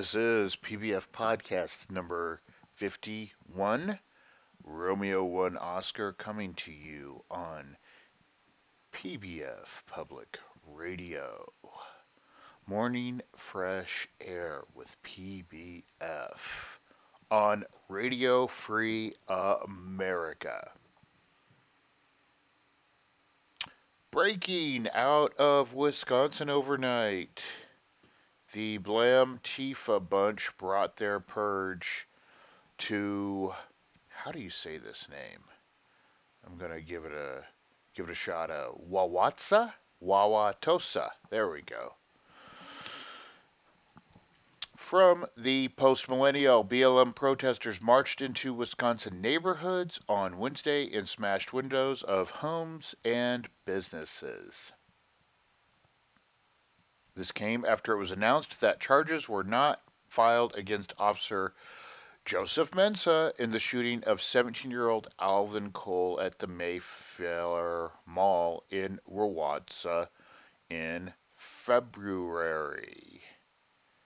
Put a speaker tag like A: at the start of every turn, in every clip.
A: This is PBF Podcast number 51, Romeo 1 Oscar, coming to you on PBF Public Radio. Morning Fresh Air with PBF on Radio Free America. Breaking out of Wisconsin overnight. The Blam Tifa bunch brought their purge to how do you say this name? I'm gonna give it a give it a shot. A Wawatsa, Wawatosa. There we go. From the post millennial, BLM protesters marched into Wisconsin neighborhoods on Wednesday and smashed windows of homes and businesses. This came after it was announced that charges were not filed against Officer Joseph Mensah in the shooting of 17 year old Alvin Cole at the Mayfair Mall in Wauwatosa in February.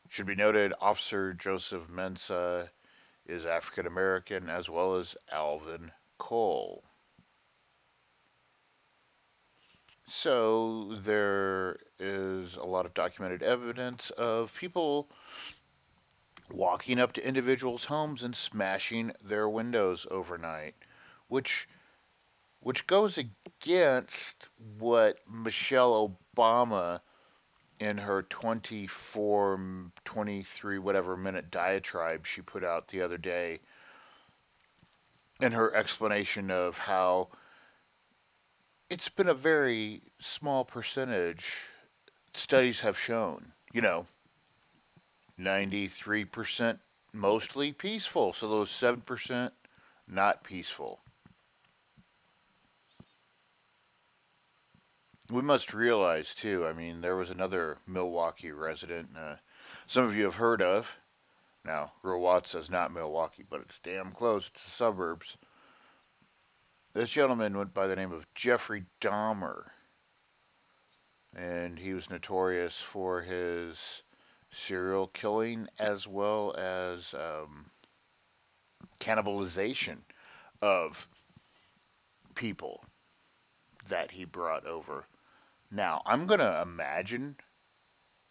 A: Should be noted, Officer Joseph Mensah is African American as well as Alvin Cole. So there is a lot of documented evidence of people walking up to individuals' homes and smashing their windows overnight, which which goes against what Michelle Obama in her 24 23 whatever minute diatribe she put out the other day in her explanation of how it's been a very small percentage. Studies have shown, you know, 93% mostly peaceful. So those 7% not peaceful. We must realize, too, I mean, there was another Milwaukee resident, uh, some of you have heard of. Now, Watts is not Milwaukee, but it's damn close. It's the suburbs. This gentleman went by the name of Jeffrey Dahmer, and he was notorious for his serial killing as well as um, cannibalization of people that he brought over. Now, I'm going to imagine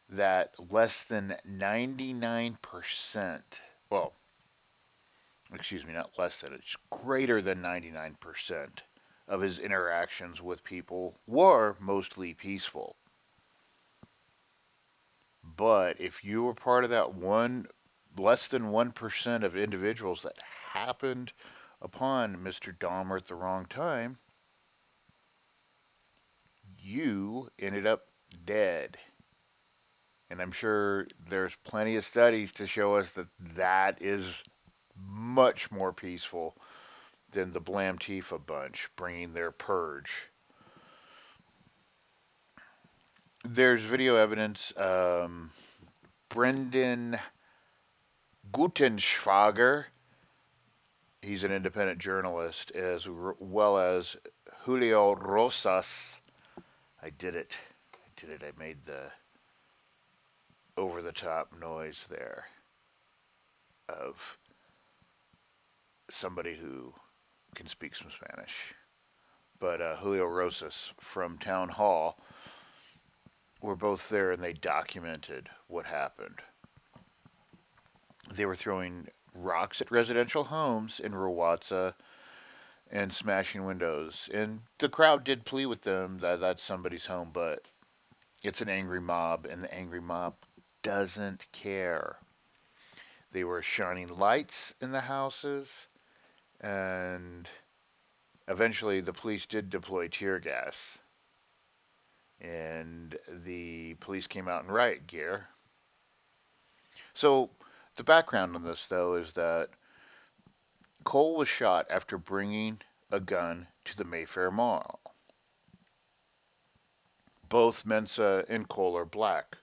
A: that less than 99%, well, excuse me, not less than, it's greater than 99% of his interactions with people were mostly peaceful. But if you were part of that one, less than 1% of individuals that happened upon Mr. Dahmer at the wrong time, you ended up dead. And I'm sure there's plenty of studies to show us that that is much more peaceful than the Blam Tifa bunch bringing their purge. There's video evidence. Um, Brendan Gutenschwager, he's an independent journalist, as well as Julio Rosas. I did it. I did it. I made the over the top noise there of somebody who can speak some Spanish. But uh, Julio Rosas from Town Hall were both there and they documented what happened. They were throwing rocks at residential homes in Wauwatosa and smashing windows. And the crowd did plea with them that that's somebody's home, but it's an angry mob, and the angry mob doesn't care. They were shining lights in the houses and eventually the police did deploy tear gas. And the police came out in riot gear. So, the background on this, though, is that Cole was shot after bringing a gun to the Mayfair Mall. Both Mensah and Cole are black.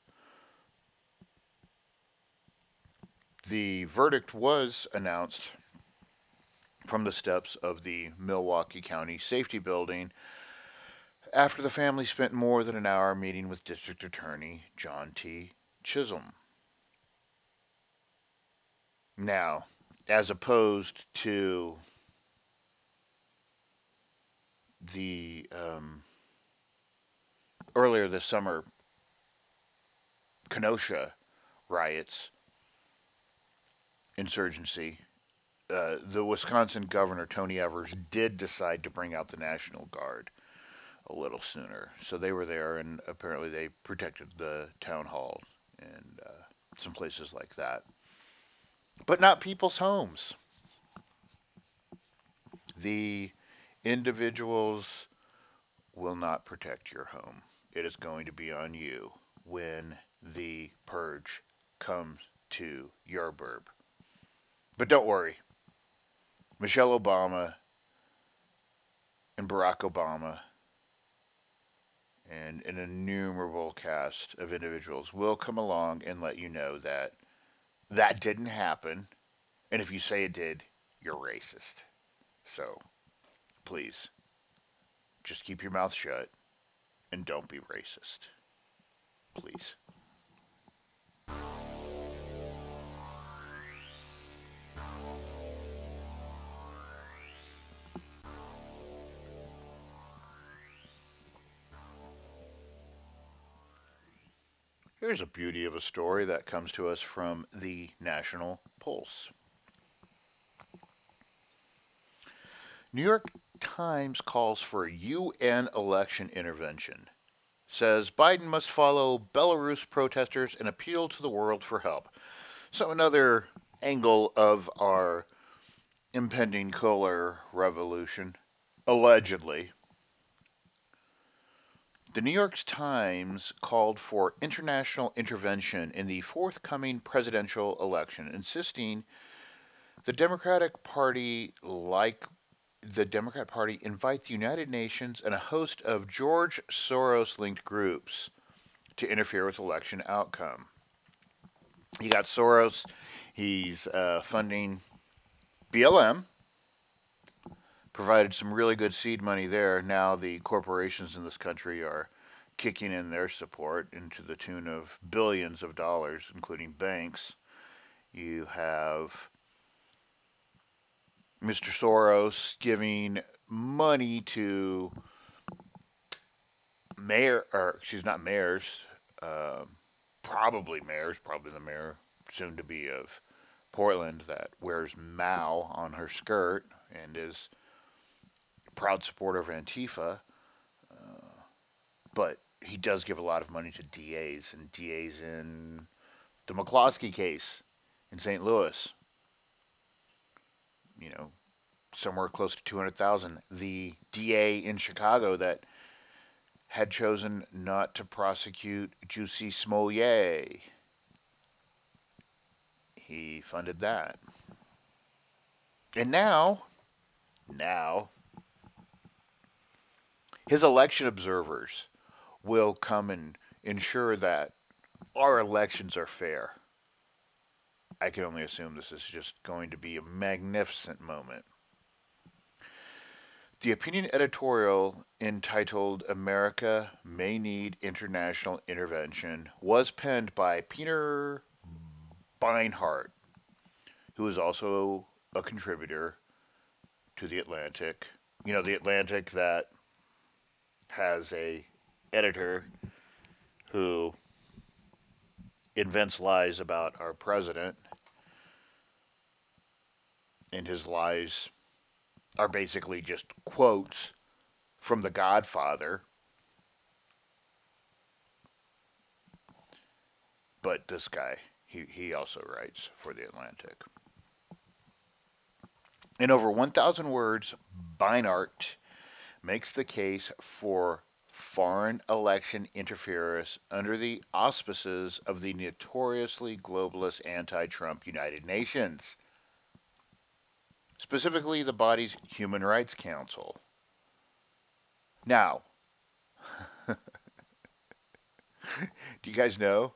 A: The verdict was announced from the steps of the Milwaukee County Safety Building after the family spent more than an hour meeting with District Attorney John T. Chisholm. Now, as opposed to the um, earlier this summer Kenosha riots, insurgency, uh, the Wisconsin governor, Tony Evers, did decide to bring out the National Guard a little sooner. So they were there, and apparently they protected the town hall and uh, some places like that. But not people's homes. The individuals will not protect your home. It is going to be on you when the purge comes to your burb. But don't worry. Michelle Obama and Barack Obama and an innumerable cast of individuals will come along and let you know that that didn't happen. And if you say it did, you're racist. So please, just keep your mouth shut and don't be racist. Please. Here's a beauty of a story that comes to us from the National Pulse. New York Times calls for UN election intervention. Says Biden must follow Belarus protesters and appeal to the world for help. So, another angle of our impending color revolution, allegedly, the New York Times called for international intervention in the forthcoming presidential election, insisting the Democratic Party, like the Democrat Party, invite the United Nations and a host of George Soros linked groups to interfere with election outcome. You got Soros, he's uh, funding BLM, provided some really good seed money there. Now the corporations in this country are kicking in their support into the tune of billions of dollars, including banks. You have Mr. Soros giving money to mayor, or she's not mayors, uh, probably mayors, probably the mayor soon to be of Portland that wears Mao on her skirt and is proud supporter of Antifa, uh, but he does give a lot of money to DAs and DAs in the McCloskey case in St. Louis. You know, somewhere close to 200,000. The DA in Chicago that had chosen not to prosecute Juicy Smollett. He funded that. And now, now, his election observers will come and ensure that our elections are fair. I can only assume this is just going to be a magnificent moment. The opinion editorial entitled America May Need International Intervention was penned by Peter Beinart, who is also a contributor to The Atlantic. You know, The Atlantic that has a editor who invents lies about our president. And his lies are basically just quotes from the godfather. But this guy he, he also writes for the atlantic. In over 1000 words beinart makes the case for foreign election interference under the auspices of the notoriously globalist anti Trump United Nations, specifically the body's Human Rights Council. Now, do you guys know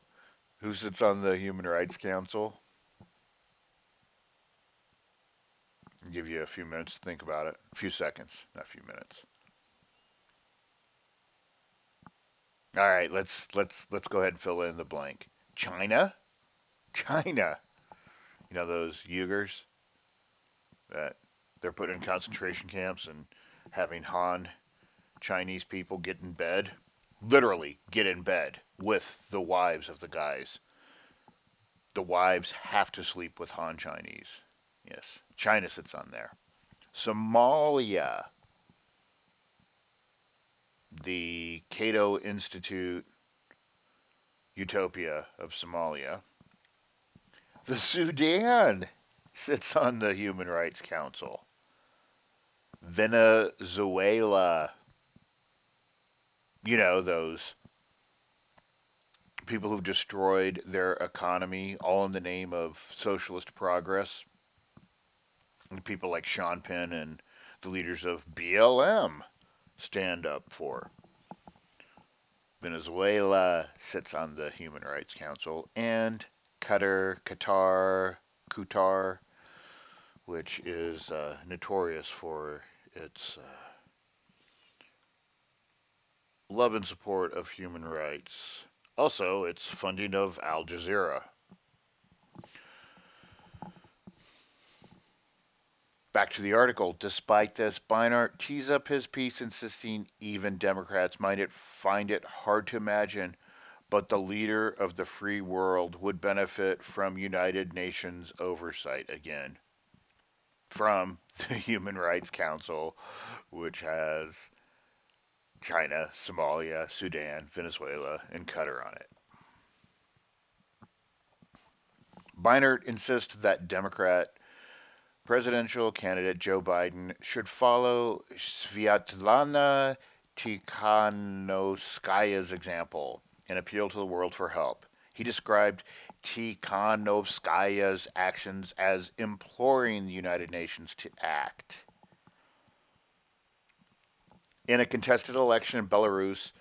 A: who sits on the Human Rights Council? I'll give you a few minutes to think about it. A few seconds, not a few minutes. All right, let's let's let's go ahead and fill in the blank. China, China, You know those Uyghurs that they're put in concentration camps and having Han Chinese people get in bed, literally get in bed with the wives of the guys. The wives have to sleep with Han Chinese. Yes, China sits on there. Somalia. The Cato Institute Utopia of Somalia. The Sudan sits on the Human Rights Council. Venezuela. You know, those people who've destroyed their economy all in the name of socialist progress. People like Sean Penn and the leaders of BLM stand up for. Venezuela sits on the Human Rights Council, and Qatar, Qatar, Qatar, which is uh, notorious for its uh, love and support of human rights. Also, its funding of Al Jazeera. Back to the article. Despite this, Beinart tees up his piece, insisting even Democrats might it find it hard to imagine, but the leader of the free world would benefit from United Nations oversight again. From the Human Rights Council, which has China, Somalia, Sudan, Venezuela, and Qatar on it. Beinart insists that Democrat presidential candidate Joe Biden should follow Sviatlana Tikhanovskaya's example and appeal to the world for help. He described Tikhanovskaya's actions as imploring the United Nations to act. In a contested election in Belarus,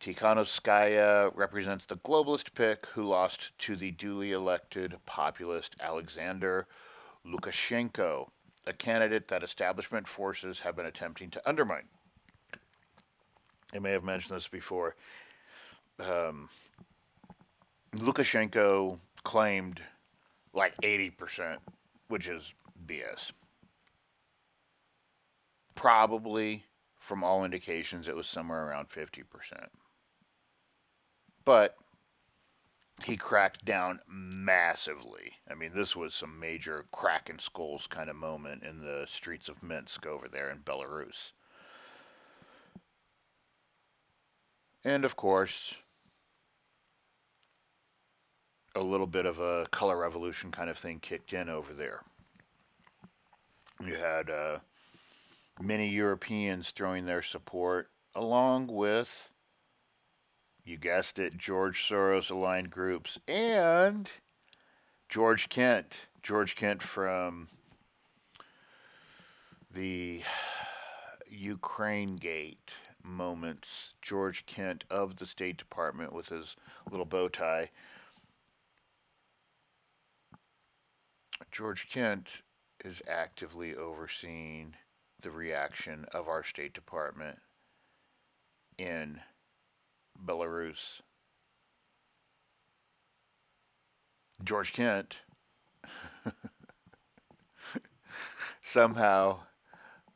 A: Tikhanovskaya represents the globalist pick who lost to the duly elected populist Alexander Lukashenko, a candidate that establishment forces have been attempting to undermine. I may have mentioned this before. Um, Lukashenko claimed like 80%, which is BS. Probably, from all indications, it was somewhere around 50%. But he cracked down massively. I mean, this was some major crack cracking skulls kind of moment in the streets of Minsk over there in Belarus. And of course, a little bit of a color revolution kind of thing kicked in over there. You had uh, many Europeans throwing their support, along with you guessed it, George Soros aligned groups, and George Kent. George Kent from the Ukraine Gate moments. George Kent of the State Department with his little bow tie. George Kent is actively overseeing the reaction of our State Department in Belarus. George Kent somehow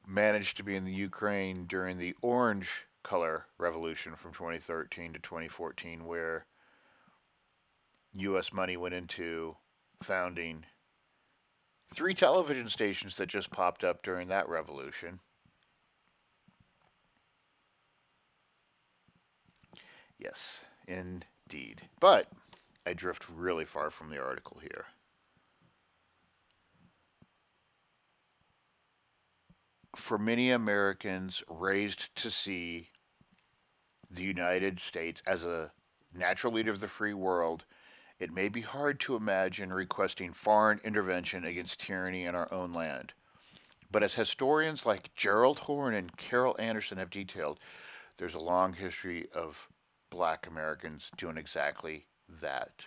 A: managed to be in the Ukraine during the orange color revolution from 2013 to 2014, where U.S. money went into founding three television stations that just popped up during that revolution. Yes, indeed. But I drift really far from the article here. For many Americans raised to see the United States as a natural leader of the free world, it may be hard to imagine requesting foreign intervention against tyranny in our own land. But as historians like Gerald Horne and Carol Anderson have detailed, there's a long history of black Americans doing exactly that.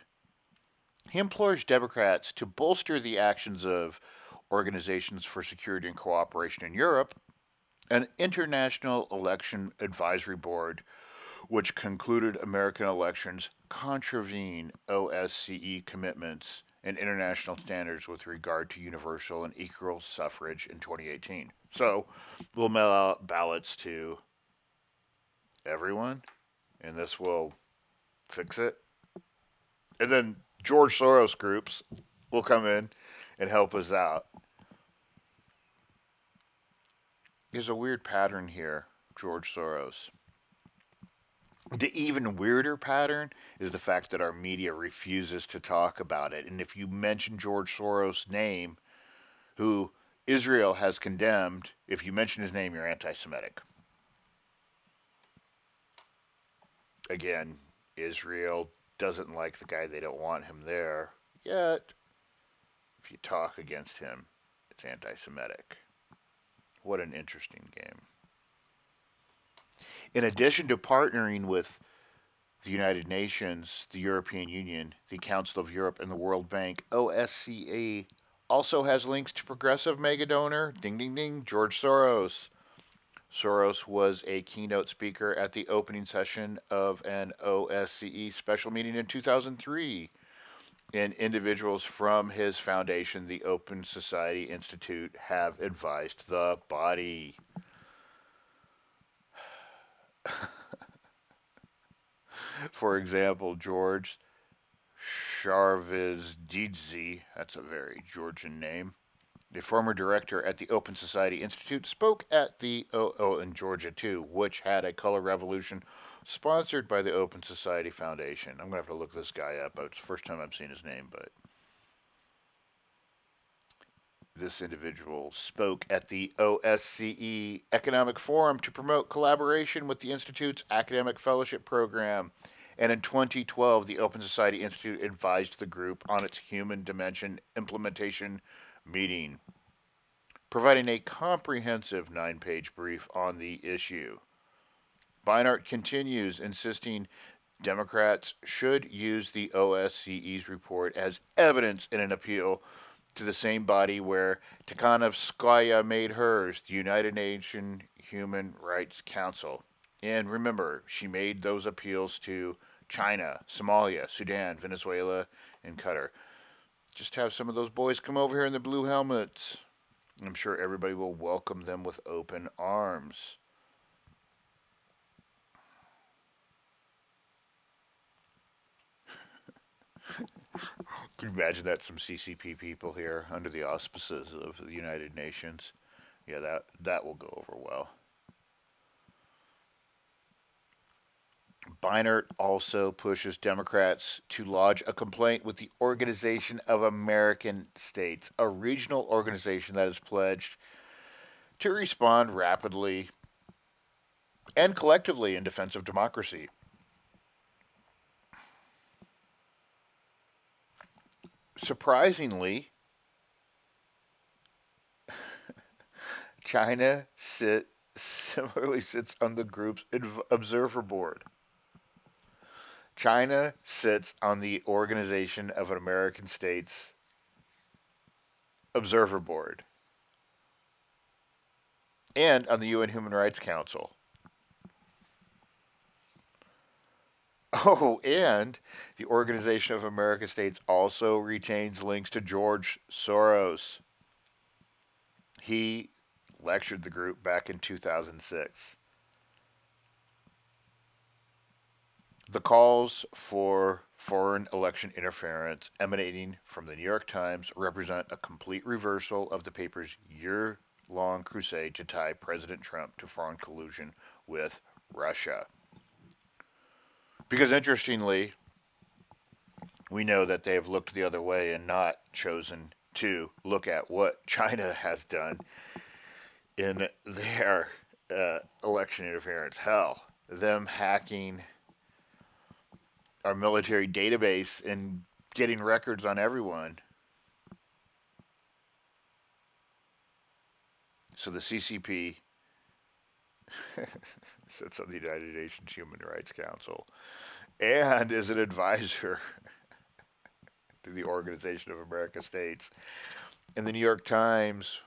A: He implores Democrats to bolster the actions of Organizations for Security and Cooperation in Europe, an international election advisory board which concluded American elections contravene OSCE commitments and international standards with regard to universal and equal suffrage in 2018. So we'll mail out ballots to everyone, and this will fix it. And then George Soros groups will come in and help us out. There's a weird pattern here, George Soros. The even weirder pattern is the fact that our media refuses to talk about it. And if you mention George Soros' name, who Israel has condemned, if you mention his name, you're anti Semitic. Again, Israel doesn't like the guy, they don't want him there. Yet, if you talk against him, it's anti Semitic. What an interesting game. In addition to partnering with the United Nations, the European Union, the Council of Europe, and the World Bank, OSCE also has links to progressive mega donor, ding ding ding, George Soros. Soros was a keynote speaker at the opening session of an OSCE special meeting in 2003. And individuals from his foundation, the Open Society Institute, have advised the body. For example, George Sharvizdzidze, that's a very Georgian name, the former director at the Open Society Institute, spoke at the OO in Georgia too, which had a color revolution sponsored by the Open Society Foundation. I'm gonna have to look this guy up. It's the first time I've seen his name, but this individual spoke at the OSCE Economic Forum to promote collaboration with the Institute's academic fellowship program. And in 2012, the Open Society Institute advised the group on its human dimension implementation meeting, providing a comprehensive nine page brief on the issue. Beinart continues, insisting Democrats should use the OSCE's report as evidence in an appeal to the same body where Tikhanovskaya made hers, the United Nations Human Rights Council. And remember, she made those appeals to China, Somalia, Sudan, Venezuela, and Qatar. Just have some of those boys come over here in the blue helmets. I'm sure everybody will welcome them with open arms. Can you imagine that some CCP people here under the auspices of the United Nations? Yeah, that that will go over well. Beinart also pushes Democrats to lodge a complaint with the Organization of American States, a regional organization that has pledged to respond rapidly and collectively in defense of democracy. Surprisingly, China sit, similarly sits on the group's observer board. China sits on the Organization of American States Observer Board and on the UN Human Rights Council. Oh, and the Organization of American States also retains links to George Soros. He lectured the group back in 2006. The calls for foreign election interference emanating from the New York Times represent a complete reversal of the paper's year long crusade to tie President Trump to foreign collusion with Russia. Because interestingly, we know that they have looked the other way and not chosen to look at what China has done in their uh, election interference. Hell, them hacking our military database and getting records on everyone. So the CCP sits on the United Nations Human Rights Council and is an advisor to the Organization of American States. And the New York Times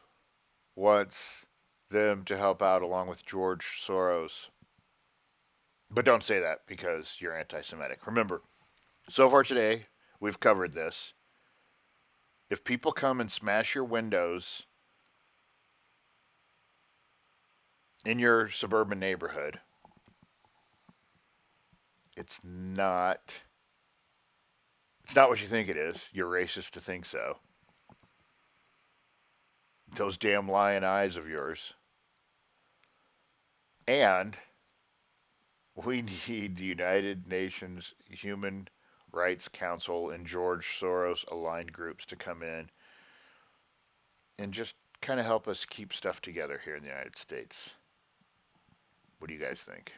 A: wants them to help out along with George Soros. But don't say that because you're anti Semitic. Remember, so far today, we've covered this. If people come and smash your windows in your suburban neighborhood, it's not it's not what you think it is. You're racist to think so. Those damn lion eyes of yours. And we need the United Nations Human Rights Council and George Soros aligned groups to come in and just kind of help us keep stuff together here in the United States. What do you guys think?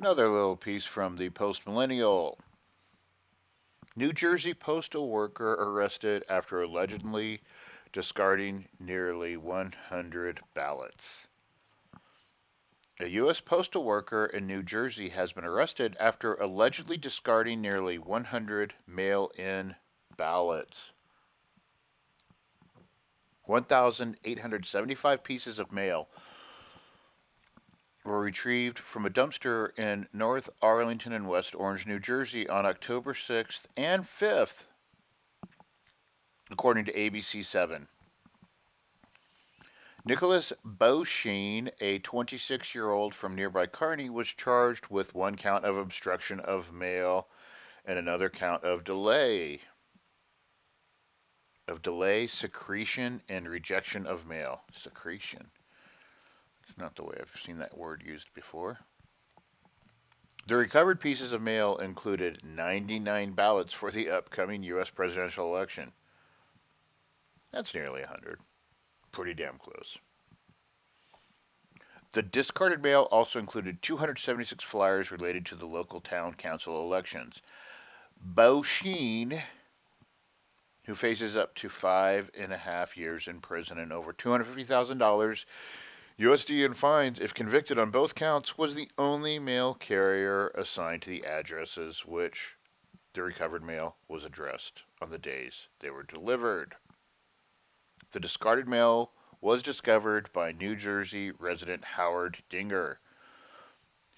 A: Another little piece from the Post Millennial. New Jersey postal worker arrested after allegedly discarding nearly 100 ballots. A U.S. postal worker in New Jersey has been arrested after allegedly discarding nearly 100 mail in ballots. 1,875 pieces of mail were retrieved from a dumpster in North Arlington and West Orange, New Jersey on October 6th and 5th, according to ABC 7. Nicholas Beauchene, a 26 year old from nearby Kearny, was charged with one count of obstruction of mail and another count of delay. Of delay, secretion, and rejection of mail. Secretion. It's not the way I've seen that word used before. The recovered pieces of mail included 99 ballots for the upcoming U.S. presidential election. That's nearly 100. Pretty damn close. The discarded mail also included 276 flyers related to the local town council elections. Beauchene, who faces up to five and a half years in prison and over $250,000 USD in fines, if convicted on both counts, was the only mail carrier assigned to the addresses which the recovered mail was addressed on the days they were delivered. The discarded mail was discovered by New Jersey resident Howard Dinger,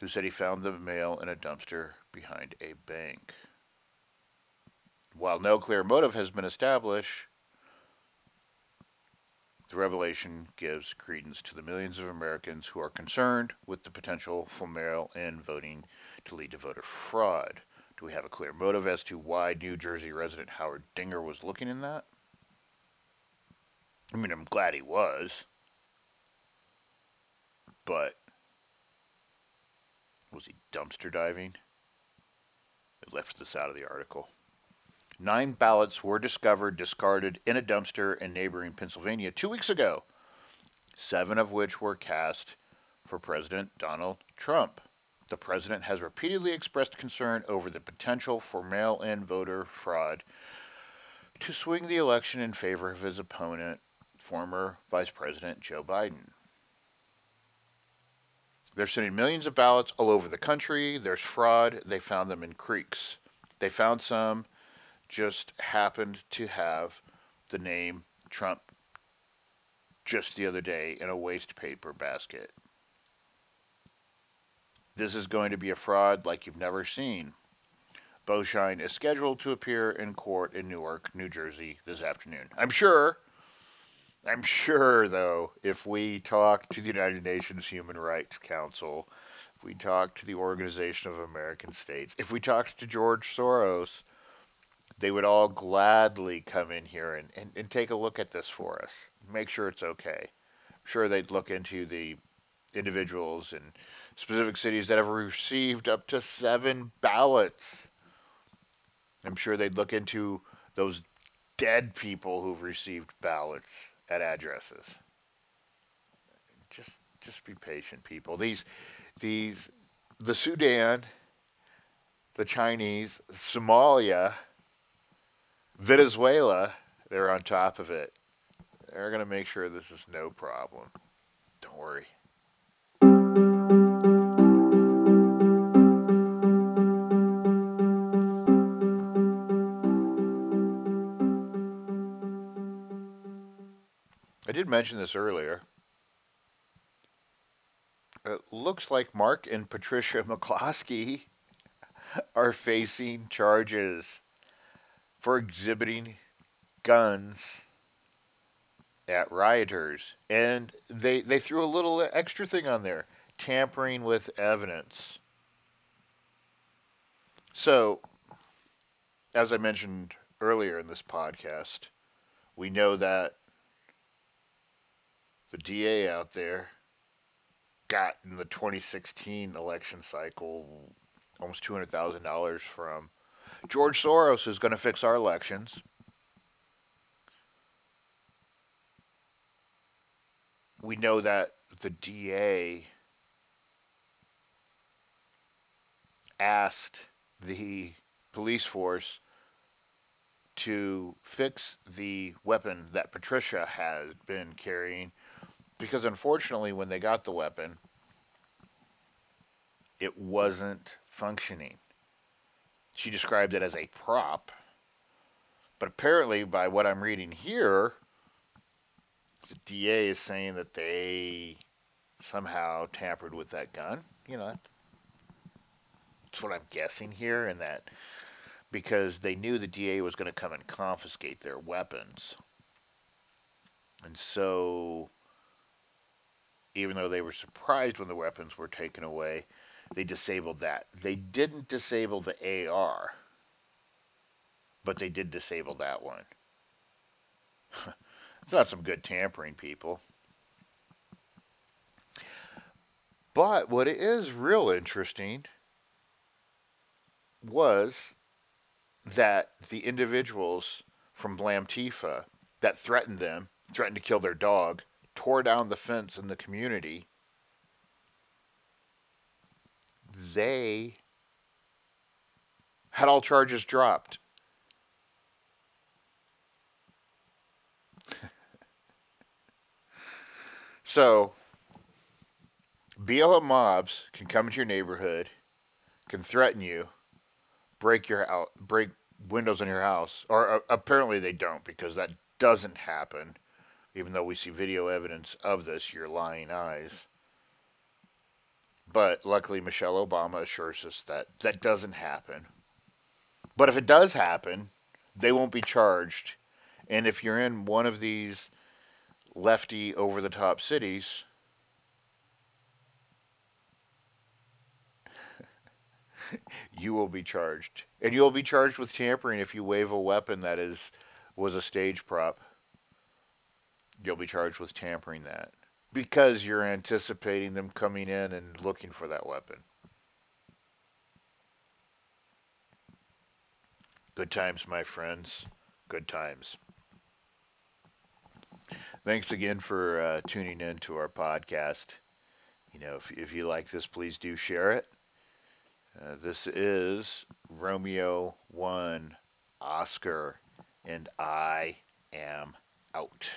A: who said he found the mail in a dumpster behind a bank. While no clear motive has been established, the revelation gives credence to the millions of Americans who are concerned with the potential for mail in voting to lead to voter fraud. Do we have a clear motive as to why New Jersey resident Howard Dinger was looking in that? I mean, I'm glad he was. But was he dumpster diving? It left this out of the article. Nine ballots were discovered discarded in a dumpster in neighboring Pennsylvania two weeks ago, seven of which were cast for President Donald Trump. The president has repeatedly expressed concern over the potential for mail in voter fraud to swing the election in favor of his opponent, former Vice President Joe Biden. They're sending millions of ballots all over the country. There's fraud. They found them in creeks. They found some just happened to have the name Trump just the other day in a waste paper basket. This is going to be a fraud like you've never seen. Beauchene is scheduled to appear in court in Newark, New Jersey this afternoon. I'm sure, I'm sure, though, if we talk to the United Nations Human Rights Council, if we talk to the Organization of American States, if we talk to George Soros, they would all gladly come in here and, and, and take a look at this for us, make sure it's okay. I'm sure they'd look into the individuals and specific cities that have received up to seven ballots. I'm sure they'd look into those dead people who've received ballots at addresses. Just just be patient, people. These these the Sudan, the Chinese, Somalia, Venezuela, they're on top of it. They're going to make sure this is no problem. Don't worry. I did mention this earlier. It looks like Mark and Patricia McCloskey are facing charges for exhibiting guns at rioters. And they, they threw a little extra thing on there tampering with evidence. So, as I mentioned earlier in this podcast, we know that the DA out there got in the 2016 election cycle almost $200,000 from George Soros is going to fix our elections. We know that the DA asked the police force to fix the weapon that Patricia had been carrying because unfortunately when they got the weapon it wasn't functioning. She described it as a prop. But apparently by what I'm reading here the DA is saying that they somehow tampered with that gun. You know, that's what I'm guessing here, and that because they knew the DA was going to come and confiscate their weapons. And so, even though they were surprised when the weapons were taken away, they disabled that. They didn't disable the AR, but they did disable that one. It's not some good tampering, people. But what is real interesting was that the individuals from Blamtifa that threatened them, threatened to kill their dog, tore down the fence in the community. They had all charges dropped. So, BLM mobs can come into your neighborhood, can threaten you, break your out, break windows in your house, or uh, apparently they don't because that doesn't happen. Even though we see video evidence of this, your lying eyes. But luckily, Michelle Obama assures us that that doesn't happen. But if it does happen, they won't be charged. And if you're in one of these lefty over the top cities. you will be charged. And you'll be charged with tampering if you wave a weapon that is was a stage prop. You'll be charged with tampering that because you're anticipating them coming in and looking for that weapon. Good times, my friends. Good times. Thanks again for uh, tuning in to our podcast. You know, if, if you like this, please do share it. Uh, this is Romeo 1 Oscar, and I am out.